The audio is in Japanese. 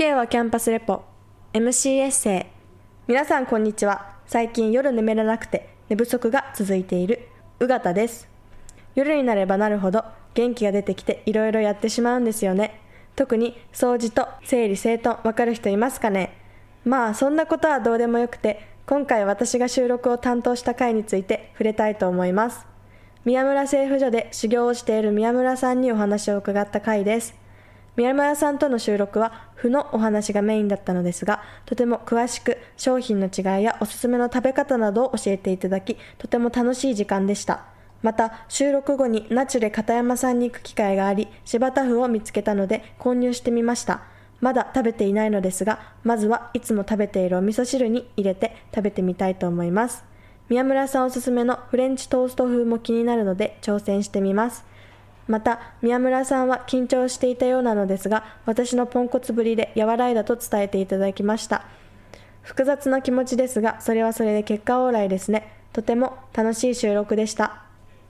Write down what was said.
K はキャンパスレポ。MC エッセイ。皆さんこんにちは。最近夜眠れなくて寝不足が続いている。うがたです。夜になればなるほど元気が出てきていろいろやってしまうんですよね。特に掃除と整理整頓わかる人いますかね？まあそんなことはどうでもよくて今回私が収録を担当した回について触れたいと思います。宮村製婦所で修行をしている宮村さんにお話を伺った回です。宮村さんとの収録は負のお話がメインだったのですがとても詳しく商品の違いやおすすめの食べ方などを教えていただきとても楽しい時間でした。また収録後にナチュレ片山さんに行く機会があり柴田麩を見つけたので購入してみました。まだ食べていないのですがまずはいつも食べているお味噌汁に入れて食べてみたいと思います。宮村さんおすすめのフレンチトースト風も気になるので挑戦してみます。また宮村さんは緊張していたようなのですが私のポンコツぶりで和らいだと伝えていただきました。複雑な気持ちですがそれはそれで結果往来ですね。とても楽しい収録でした。